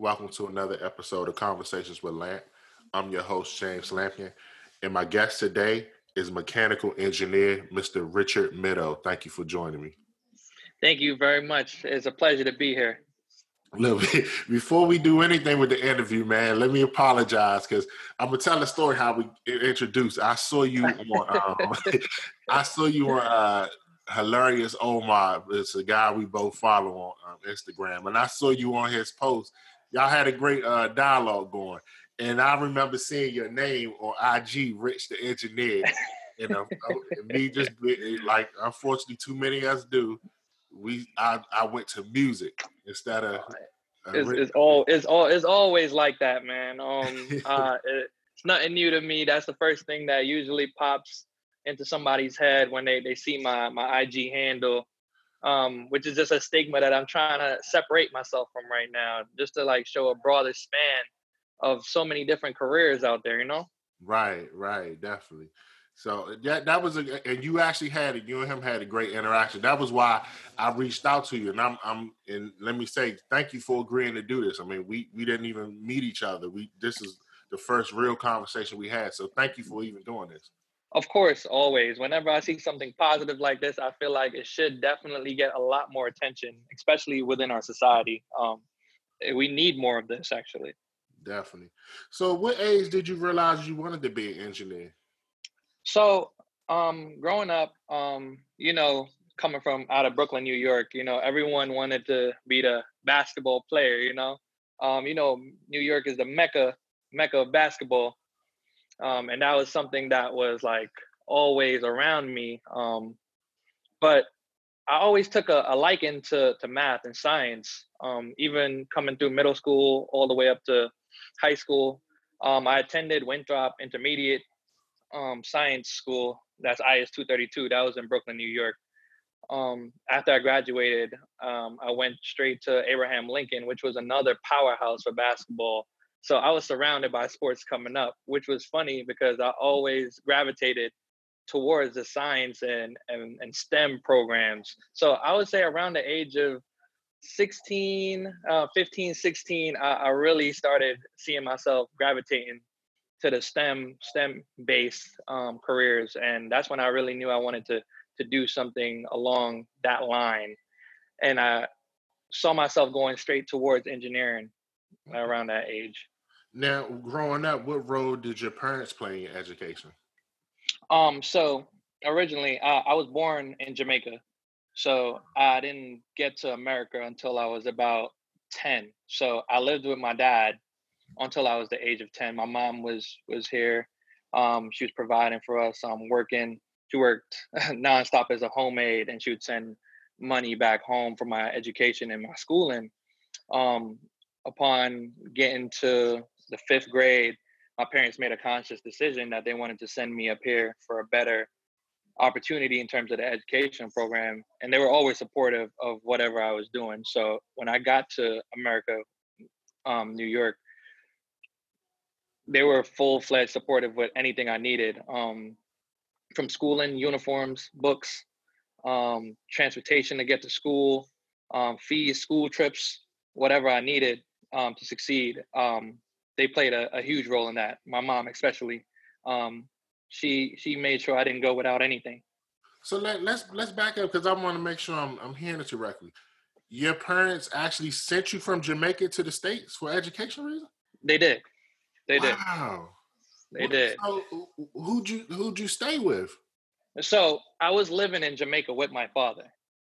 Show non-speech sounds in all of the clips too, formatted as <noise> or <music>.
Welcome to another episode of Conversations with Lamp. I'm your host, James Lampion, and my guest today is mechanical engineer, Mr. Richard Meadow. Thank you for joining me. Thank you very much. It's a pleasure to be here. Look, <laughs> before we do anything with the interview, man, let me apologize because I'm gonna tell the story how we introduced. I saw you on, <laughs> um, <laughs> I saw you on uh, hilarious Omar. It's a guy we both follow on um, Instagram, and I saw you on his post. Y'all had a great uh, dialogue going, and I remember seeing your name on IG, Rich the Engineer. You know, me <laughs> just like unfortunately, too many of us do we I, I went to music instead of. Uh, it's, it's, all it's all it's always like that, man. Um, <laughs> uh, it, it's nothing new to me. That's the first thing that usually pops into somebody's head when they they see my my IG handle, um, which is just a stigma that I'm trying to separate myself from right now, just to like show a broader span of so many different careers out there. You know. Right, right, definitely. So that that was a and you actually had it. You and him had a great interaction. That was why I reached out to you. And I'm I'm and let me say thank you for agreeing to do this. I mean, we we didn't even meet each other. We this is the first real conversation we had. So thank you for even doing this. Of course, always. Whenever I see something positive like this, I feel like it should definitely get a lot more attention, especially within our society. Um, we need more of this, actually. Definitely. So, what age did you realize you wanted to be an engineer? So, um, growing up, um, you know, coming from out of Brooklyn, New York, you know, everyone wanted to be the basketball player. You know, um, you know, New York is the mecca mecca of basketball, um, and that was something that was like always around me. Um, but I always took a, a liking to to math and science. Um, even coming through middle school all the way up to high school, um, I attended Winthrop Intermediate um, science school. That's IS 232. That was in Brooklyn, New York. Um, after I graduated, um, I went straight to Abraham Lincoln, which was another powerhouse for basketball. So I was surrounded by sports coming up, which was funny because I always gravitated towards the science and, and, and STEM programs. So I would say around the age of 16, uh, 15, 16, I, I really started seeing myself gravitating to the STEM STEM based um, careers, and that's when I really knew I wanted to to do something along that line, and I saw myself going straight towards engineering around that age. Now, growing up, what role did your parents play in your education? Um, so originally, uh, I was born in Jamaica, so I didn't get to America until I was about ten. So I lived with my dad until I was the age of 10. My mom was was here. Um, she was providing for us, um, working. She worked <laughs> nonstop as a homemaid and she would send money back home for my education and my schooling. Um, upon getting to the fifth grade, my parents made a conscious decision that they wanted to send me up here for a better opportunity in terms of the education program. And they were always supportive of whatever I was doing. So when I got to America, um, New York, they were full fledged supportive with anything I needed, um, from schooling, uniforms, books, um, transportation to get to school, um, fees, school trips, whatever I needed um, to succeed. Um, they played a, a, huge role in that. My mom, especially, um, she she made sure I didn't go without anything. So let, let's let's back up because I want to make sure I'm I'm hearing it correctly. Your parents actually sent you from Jamaica to the states for education reasons. They did. They did. Wow. They did. So who'd you who'd you stay with? So I was living in Jamaica with my father.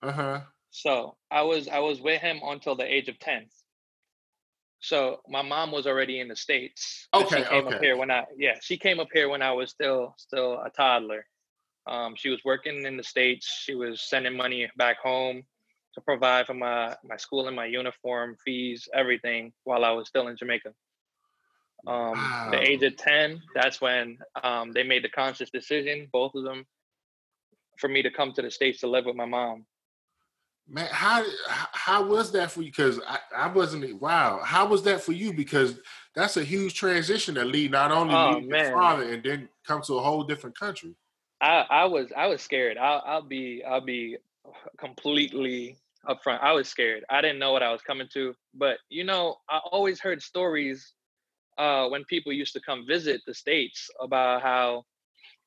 Uh huh. So I was I was with him until the age of ten. So my mom was already in the states. Okay. She came okay. up here when I yeah she came up here when I was still still a toddler. Um, she was working in the states. She was sending money back home to provide for my my school and my uniform fees, everything, while I was still in Jamaica um, wow. the age of 10 that's when um, they made the conscious decision both of them for me to come to the states to live with my mom man how how was that for you because I, I wasn't wow how was that for you because that's a huge transition to lead not only oh, your father and then come to a whole different country i i was i was scared i'll, I'll be i'll be completely up front. I was scared. I didn't know what I was coming to. But you know, I always heard stories uh, when people used to come visit the states about how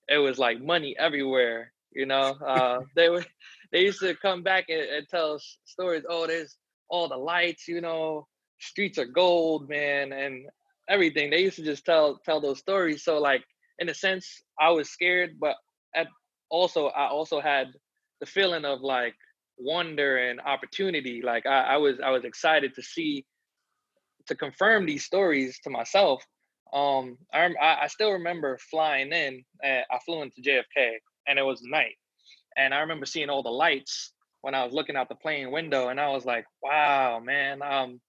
it was like money everywhere. You know, uh, they were they used to come back and, and tell stories. Oh, there's all the lights. You know, streets are gold, man, and everything. They used to just tell tell those stories. So like in a sense, I was scared, but at also I also had the feeling of like wonder and opportunity. Like I, I was I was excited to see to confirm these stories to myself. Um, I I still remember flying in. Uh, I flew into JFK, and it was night, and I remember seeing all the lights when I was looking out the plane window, and I was like, "Wow, man, um,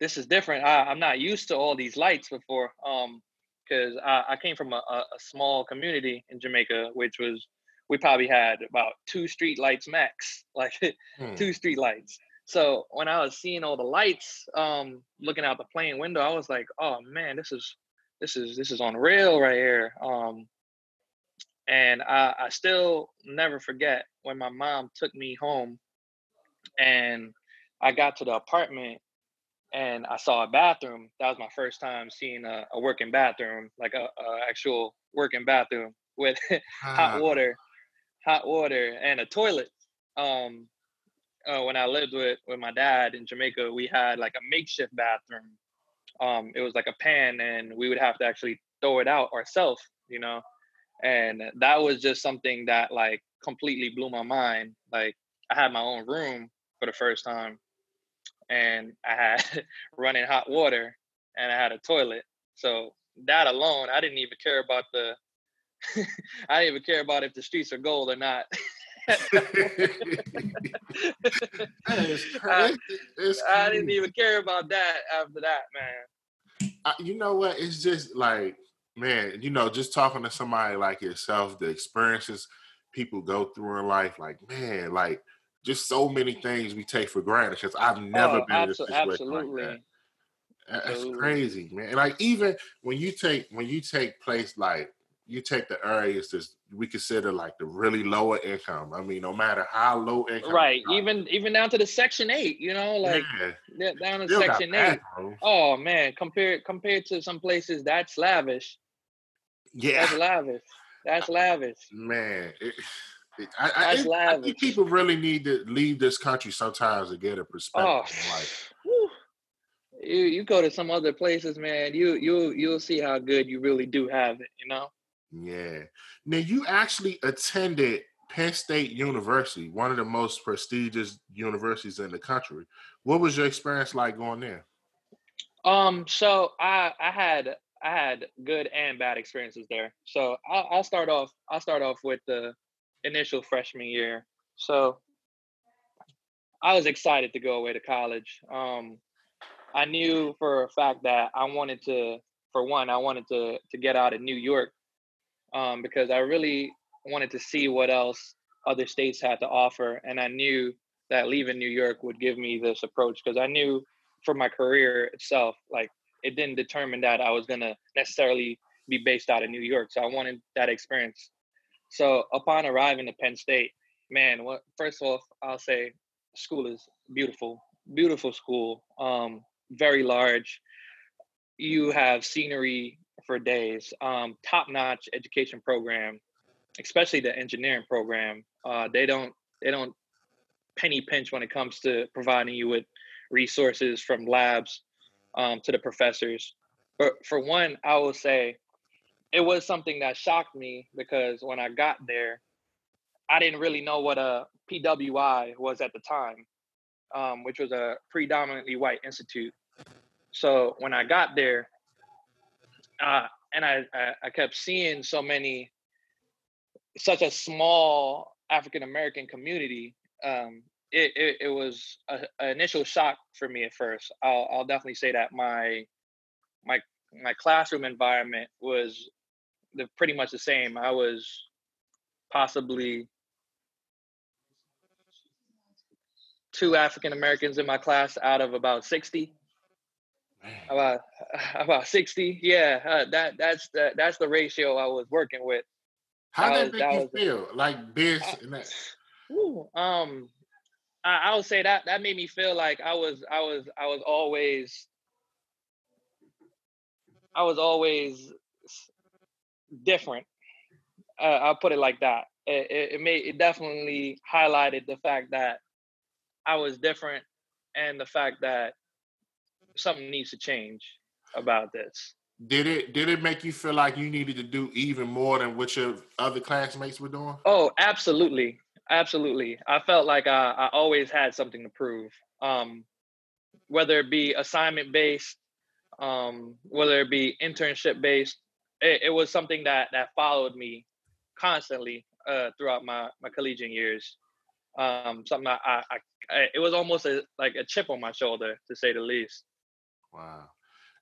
this is different. I, am not used to all these lights before." Um, because I, I, came from a, a, small community in Jamaica, which was we probably had about two street lights max, <laughs> like hmm. two street lights. So when I was seeing all the lights, um, looking out the plane window, I was like, "Oh man, this is this is this is unreal right here." Um, and I, I still never forget when my mom took me home, and I got to the apartment, and I saw a bathroom. That was my first time seeing a, a working bathroom, like a, a, actual working bathroom with <laughs> hot water hot water and a toilet. Um, uh, when I lived with with my dad in Jamaica, we had like a makeshift bathroom. Um, it was like a pan, and we would have to actually throw it out ourselves, you know. And that was just something that like completely blew my mind. Like I had my own room for the first time, and I had <laughs> running hot water, and I had a toilet. So that alone, I didn't even care about the <laughs> I didn't even care about if the streets are gold or not. <laughs> it's crazy. It's I, I didn't even care about that after that, man. I, you know what? It's just like, man, you know, just talking to somebody like yourself, the experiences people go through in life, like, man, like just so many things we take for granted because I've never oh, been in a situation absolutely. like that. That's absolutely. crazy, man. Like even when you take when you take place like you take the areas that we consider like the really lower income. I mean, no matter how low income, right? Even even down to the Section Eight, you know, like yeah. down to Section Eight. Oh man, compared compared to some places, that's lavish. Yeah, that's lavish. That's lavish. Man, it, it, I, that's I, lavish. I think people really need to leave this country sometimes to get a perspective oh. life. You you go to some other places, man. You you you'll see how good you really do have it. You know. Yeah. Now you actually attended Penn State University, one of the most prestigious universities in the country. What was your experience like going there? Um, so I I had I had good and bad experiences there. So I'll, I'll start off. I'll start off with the initial freshman year. So I was excited to go away to college. Um, I knew for a fact that I wanted to, for one, I wanted to to get out of New York um, because I really wanted to see what else other states had to offer. And I knew that leaving New York would give me this approach because I knew for my career itself, like it didn't determine that I was to necessarily be based out of New York. So I wanted that experience. So upon arriving to Penn State, man, what first off, I'll say school is beautiful, beautiful school, um, very large. You have scenery for days. Um, Top notch education program, especially the engineering program. Uh, they don't they don't penny pinch when it comes to providing you with resources from labs um, to the professors. But for one, I will say it was something that shocked me because when I got there, I didn't really know what a PWI was at the time, um, which was a predominantly white institute. So when I got there, uh, and I, I, I kept seeing so many, such a small African American community. Um, it, it, it was an initial shock for me at first. I'll, I'll definitely say that my my my classroom environment was the, pretty much the same. I was possibly two African Americans in my class out of about 60 about <laughs> about 60 yeah uh, that that's the that's the ratio i was working with. How did that make you feel? Like this and that? Um I, I would say that that made me feel like I was I was I was always I was always different. Uh, I'll put it like that. It, it, it made it definitely highlighted the fact that I was different and the fact that something needs to change about this. Did it did it make you feel like you needed to do even more than what your other classmates were doing? Oh, absolutely. Absolutely. I felt like I, I always had something to prove. Um, whether it be assignment based, um, whether it be internship based, it, it, was something that that followed me constantly uh, throughout my my collegiate years. Um, something I, I, I, it was almost a, like a chip on my shoulder to say the least. Wow.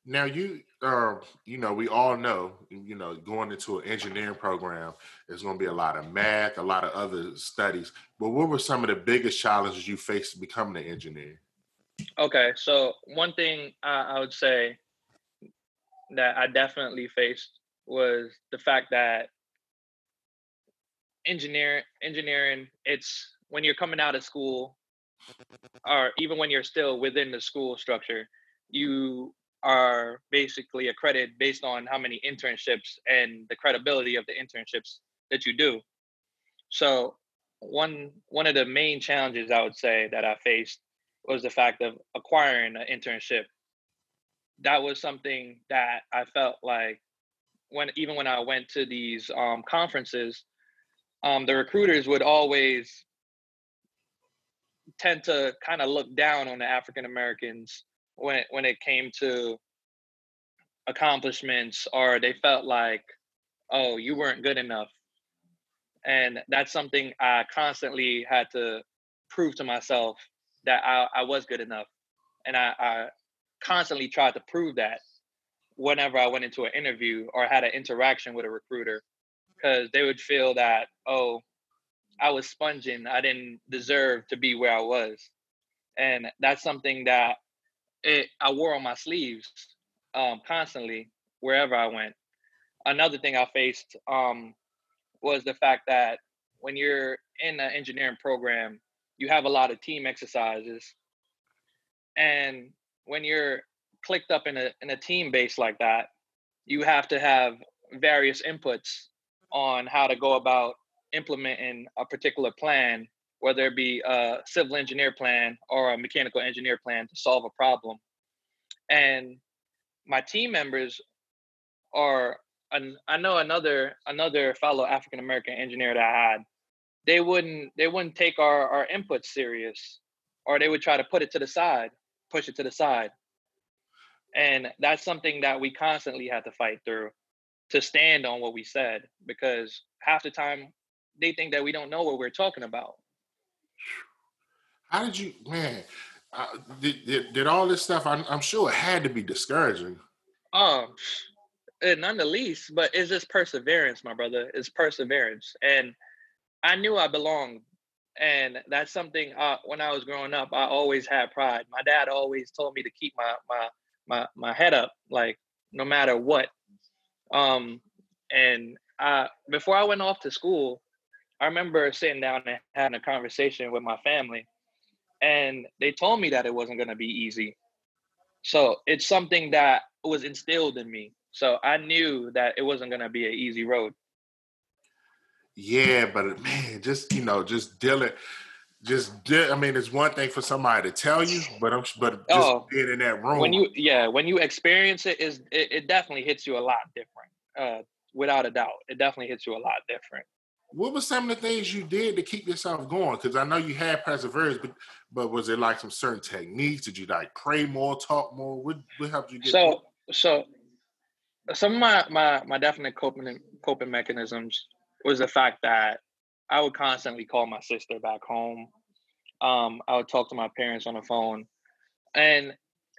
Now you, uh, you know, we all know, you know, going into an engineering program, there's going to be a lot of math, a lot of other studies. But what were some of the biggest challenges you faced becoming an engineer? Okay, so one thing I would say that I definitely faced was the fact that engineer engineering it's when you're coming out of school or even when you're still within the school structure you are basically accredited based on how many internships and the credibility of the internships that you do. So one one of the main challenges I would say that I faced was the fact of acquiring an internship. That was something that I felt like when even when I went to these um, conferences, um, the recruiters would always tend to kind of look down on the African Americans when it, when it came to accomplishments or they felt like oh you weren't good enough. And that's something i constantly had to prove to myself that i, I was good enough. And I, I constantly tried to prove that whenever i went into an interview or had an interaction with a recruiter because they would feel that oh i was sponging. I didn't deserve to be where i was. And that's something that it, I wore on my sleeves um, constantly wherever I went. Another thing I faced um, was the fact that when you're in an engineering program, you have a lot of team exercises, and when you're clicked up in a in a team base like that, you have to have various inputs on how to go about implementing a particular plan whether it be a civil engineer plan or a mechanical engineer plan to solve a problem. And my team members are I know another another fellow African American engineer that I had. They wouldn't they wouldn't take our our input serious, or they would try to put it to the side, push it to the side. And that's something that we constantly had to fight through to stand on what we said because half the time they think that we don't know what we're talking about. How did you, man? Uh, did, did, did all this stuff? I'm, I'm sure it had to be discouraging. Um, none the least, but it's just perseverance, my brother. It's perseverance, and I knew I belonged, and that's something. Uh, when I was growing up, I always had pride. My dad always told me to keep my my my my head up, like no matter what. Um, and I before I went off to school, I remember sitting down and having a conversation with my family, and they told me that it wasn't going to be easy. So it's something that was instilled in me. So I knew that it wasn't going to be an easy road. Yeah, but man, just you know, just dealing, just de- I mean, it's one thing for somebody to tell you, but I'm but just oh, being in that room. When you yeah, when you experience it, is it, it definitely hits you a lot different. Uh, without a doubt, it definitely hits you a lot different what were some of the things you did to keep yourself going? Because I know you had perseverance, but but was it like some certain techniques? Did you like pray more, talk more? What what helped you get? So so some of my my my definite coping coping mechanisms was the fact that I would constantly call my sister back home. Um, I would talk to my parents on the phone, and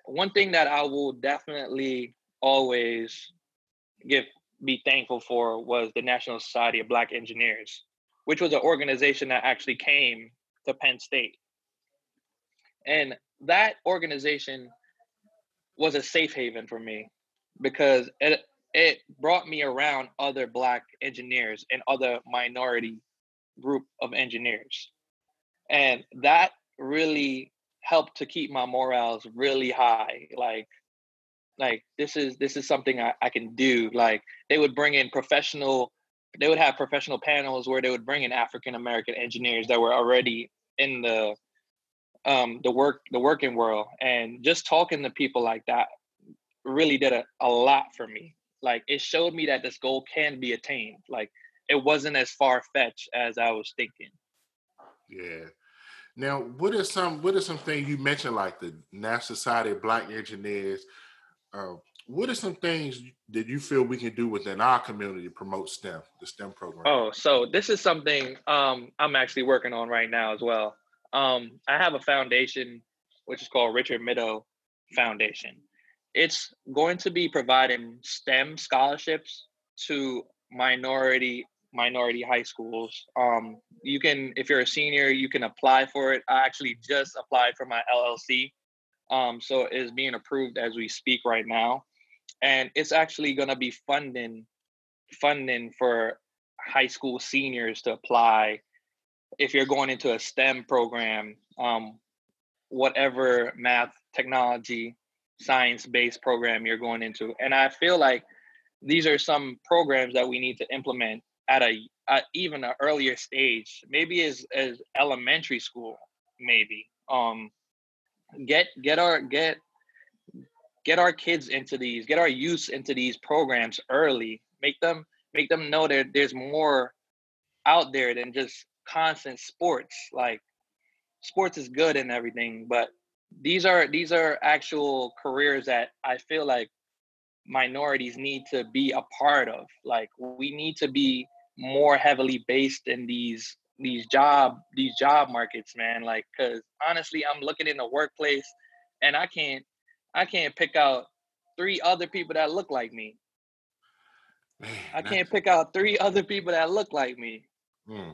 one thing that I will definitely always give be thankful for was the National Society of Black Engineers, which was an organization that actually came to Penn State. And that organization was a safe haven for me because it it brought me around other black engineers and other minority group of engineers. And that really helped to keep my morals really high. Like like this is this is something I, I can do. Like they would bring in professional they would have professional panels where they would bring in African American engineers that were already in the um the work the working world. And just talking to people like that really did a, a lot for me. Like it showed me that this goal can be attained. Like it wasn't as far fetched as i was thinking. Yeah. Now what are some what are some things you mentioned like the national society of black engineers uh, what are some things that you feel we can do within our community to promote STEM, the STEM program? Oh, so this is something um, I'm actually working on right now as well. Um, I have a foundation which is called Richard Middow Foundation. It's going to be providing STEM scholarships to minority minority high schools. Um, you can, if you're a senior, you can apply for it. I actually just applied for my LLC, um, so it's being approved as we speak right now and it's actually going to be funding funding for high school seniors to apply if you're going into a STEM program, um, whatever math, technology, science based program you're going into. And I feel like these are some programs that we need to implement at a at even an earlier stage, maybe as as elementary school, maybe. Um, get get our get get our kids into these, get our youth into these programs early. Make them make them know that there's more out there than just constant sports. Like sports is good and everything, but these are these are actual careers that I feel like minorities need to be a part of. Like we need to be more heavily based in these these job these job markets, man. Like, cause honestly, I'm looking in the workplace and I can't I can't pick out three other people that look like me. Man, I can't pick out three other people that look like me. Hmm.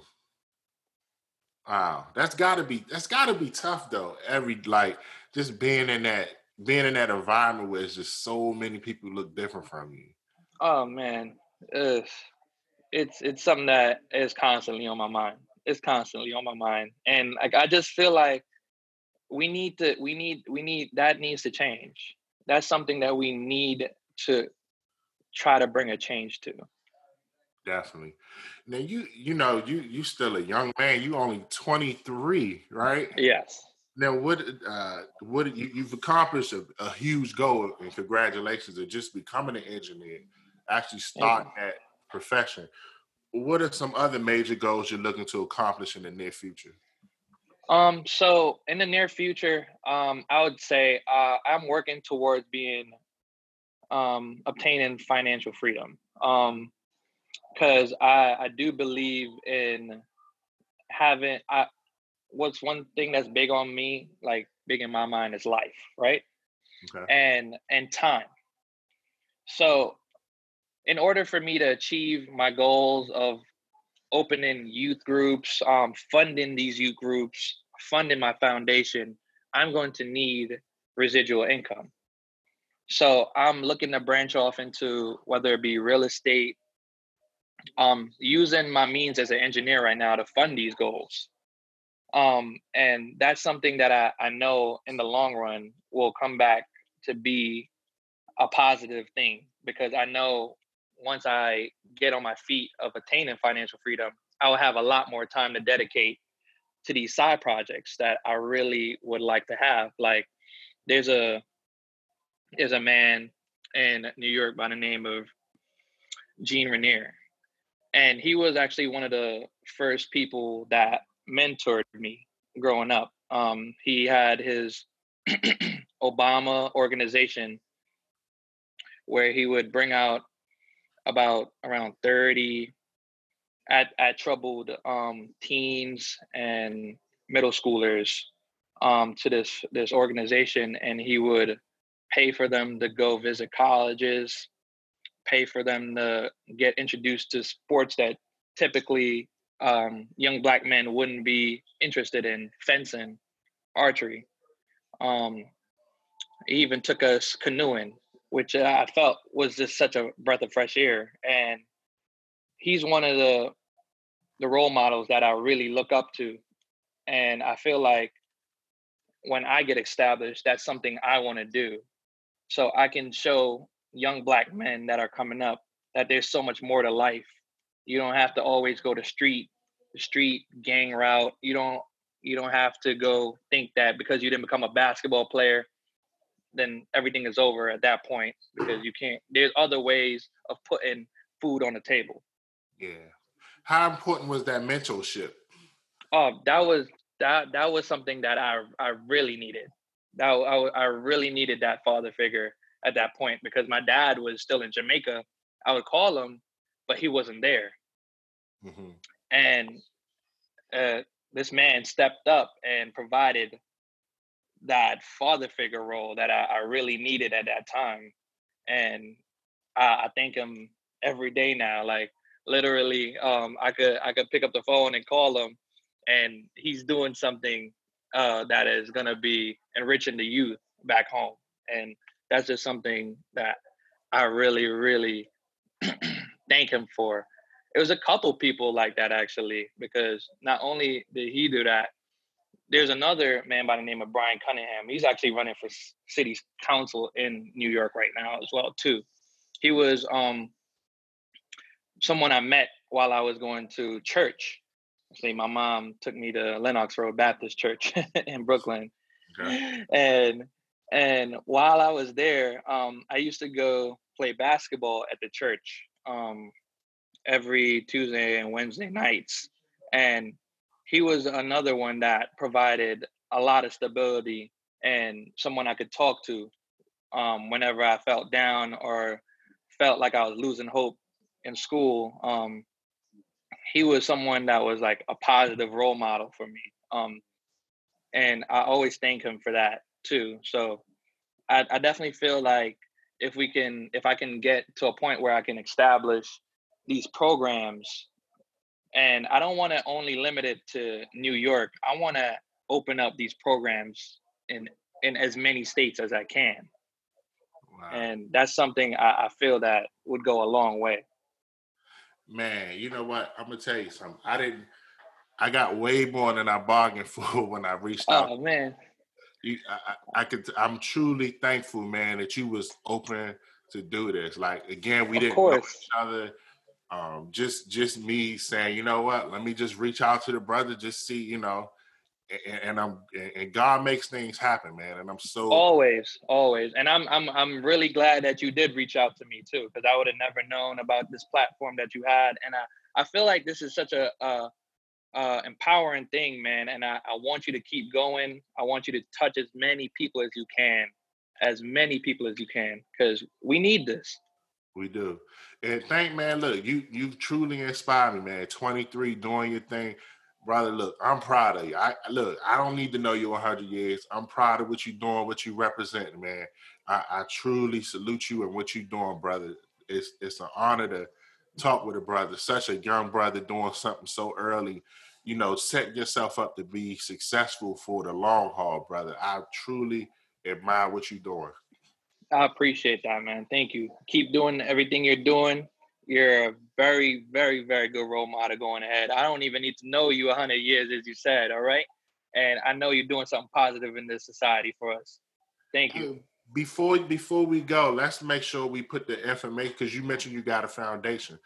Wow, that's gotta be that's gotta be tough though. Every like just being in that being in that environment where it's just so many people look different from you. Oh man, it's it's it's something that is constantly on my mind. It's constantly on my mind, and like I just feel like we need to we need we need that needs to change. That's something that we need to try to bring a change to. Definitely. Now you you know you you still a young man you only 23 right? Yes. Now what uh what you, you've accomplished a, a huge goal and congratulations of just becoming an engineer actually starting that profession what are some other major goals you're looking to accomplish in the near future um, so in the near future, um, I would say uh, I'm working towards being um, obtaining financial freedom. Um, because I I do believe in having I what's one thing that's big on me, like big in my mind, is life, right? Okay. And and time. So in order for me to achieve my goals of opening youth groups, um, funding these youth groups, funding my foundation, I'm going to need residual income. So I'm looking to branch off into whether it be real estate, um, using my means as an engineer right now to fund these goals. Um, and that's something that I, I know in the long run will come back to be a positive thing because I know once I get on my feet of attaining financial freedom, I will have a lot more time to dedicate to these side projects that I really would like to have. Like there's a there's a man in New York by the name of Jean Rainier. And he was actually one of the first people that mentored me growing up. Um, he had his <clears throat> Obama organization where he would bring out about around 30 at at troubled um, teens and middle schoolers um, to this this organization, and he would pay for them to go visit colleges, pay for them to get introduced to sports that typically um, young black men wouldn't be interested in, fencing, archery. Um, he even took us canoeing, which I felt was just such a breath of fresh air. And he's one of the the role models that I really look up to. And I feel like when I get established, that's something I want to do. So I can show young black men that are coming up that there's so much more to life. You don't have to always go to street, the street gang route. You don't you don't have to go think that because you didn't become a basketball player, then everything is over at that point because you can't there's other ways of putting food on the table. Yeah. How important was that mentorship? Oh, that was that that was something that I I really needed. That I I really needed that father figure at that point because my dad was still in Jamaica. I would call him, but he wasn't there. Mm-hmm. And uh, this man stepped up and provided that father figure role that I, I really needed at that time. And I, I, thank him every day now. Like literally, um, I could I could pick up the phone and call him, and he's doing something uh, that is gonna be enriching the youth back home. And that's just something that I really, really <clears throat> thank him for. It was a couple people like that actually, because not only did he do that, there's another man by the name of Brian Cunningham. He's actually running for city council in New York right now as well too. He was um someone I met while I was going to church. See, my mom took me to Lenox Road Baptist Church <laughs> in Brooklyn, okay. <laughs> and and while I was there, um, I used to go play basketball at the church um, every Tuesday and Wednesday nights. And he was another one that provided a lot of stability and someone I could talk to um, whenever I felt down or felt like I was losing hope in school. Um, he was someone that was like a positive role model for me. Um, and I always thank him for that too. So I, I definitely feel like if we can, if I can get to a point where I can establish these programs, and I don't want to only limit it to New York. I want to open up these programs in in as many states as I can. Wow. And that's something I, I feel that would go a long way. Man, you know what? I'm gonna tell you something. I didn't. I got way more than I bargained <laughs> for when I reached oh, out. Oh man, you, I, I, could. I'm truly thankful, man, that you was open to do this. Like again, we of didn't course. know each other. Um, just just me saying, you know what? Let me just reach out to the brother, just see, you know, and, and I'm and God makes things happen, man. And I'm so always, always. And I'm I'm I'm really glad that you did reach out to me too, because I would have never known about this platform that you had. And I I feel like this is such a, a uh, empowering thing, man. And I, I want you to keep going. I want you to touch as many people as you can, as many people as you can, because we need this. We do. And thank man, look, you you truly inspired me, man. 23 doing your thing. Brother, look, I'm proud of you. I look, I don't need to know you 100 years. I'm proud of what you're doing, what you represent, man. I, I truly salute you and what you're doing, brother. It's it's an honor to talk with a brother, such a young brother doing something so early, you know, set yourself up to be successful for the long haul, brother. I truly admire what you're doing. I appreciate that, man. Thank you. Keep doing everything you're doing. You're a very, very, very good role model going ahead. I don't even need to know you 100 years, as you said, all right? And I know you're doing something positive in this society for us. Thank you before before we go, let's make sure we put the information because you mentioned you got a foundation.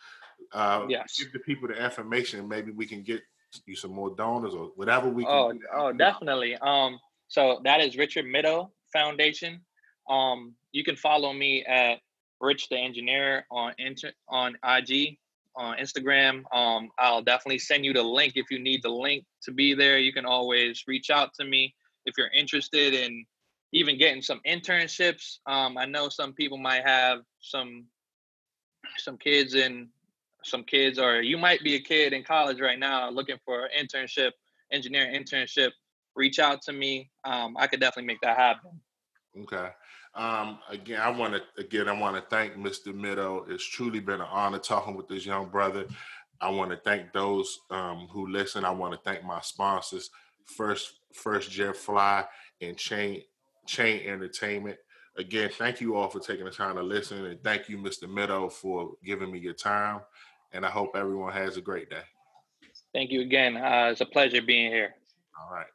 Uh, yes. Give the people the information. Maybe we can get you some more donors or whatever we can. Oh, oh, definitely. Um, so that is Richard Middle Foundation. Um, you can follow me at Rich the Engineer on inter- on IG on Instagram. Um, I'll definitely send you the link if you need the link to be there. You can always reach out to me if you're interested in even getting some internships. Um, I know some people might have some some kids in some kids, or you might be a kid in college right now looking for an internship, engineering internship. Reach out to me. Um, I could definitely make that happen. Okay. Um, again, I want to again I want to thank Mr. Middow. It's truly been an honor talking with this young brother. I want to thank those um, who listen. I want to thank my sponsors, first First Jet Fly and Chain Chain Entertainment. Again, thank you all for taking the time to listen, and thank you, Mr. Middow, for giving me your time. And I hope everyone has a great day. Thank you again. Uh, it's a pleasure being here. All right.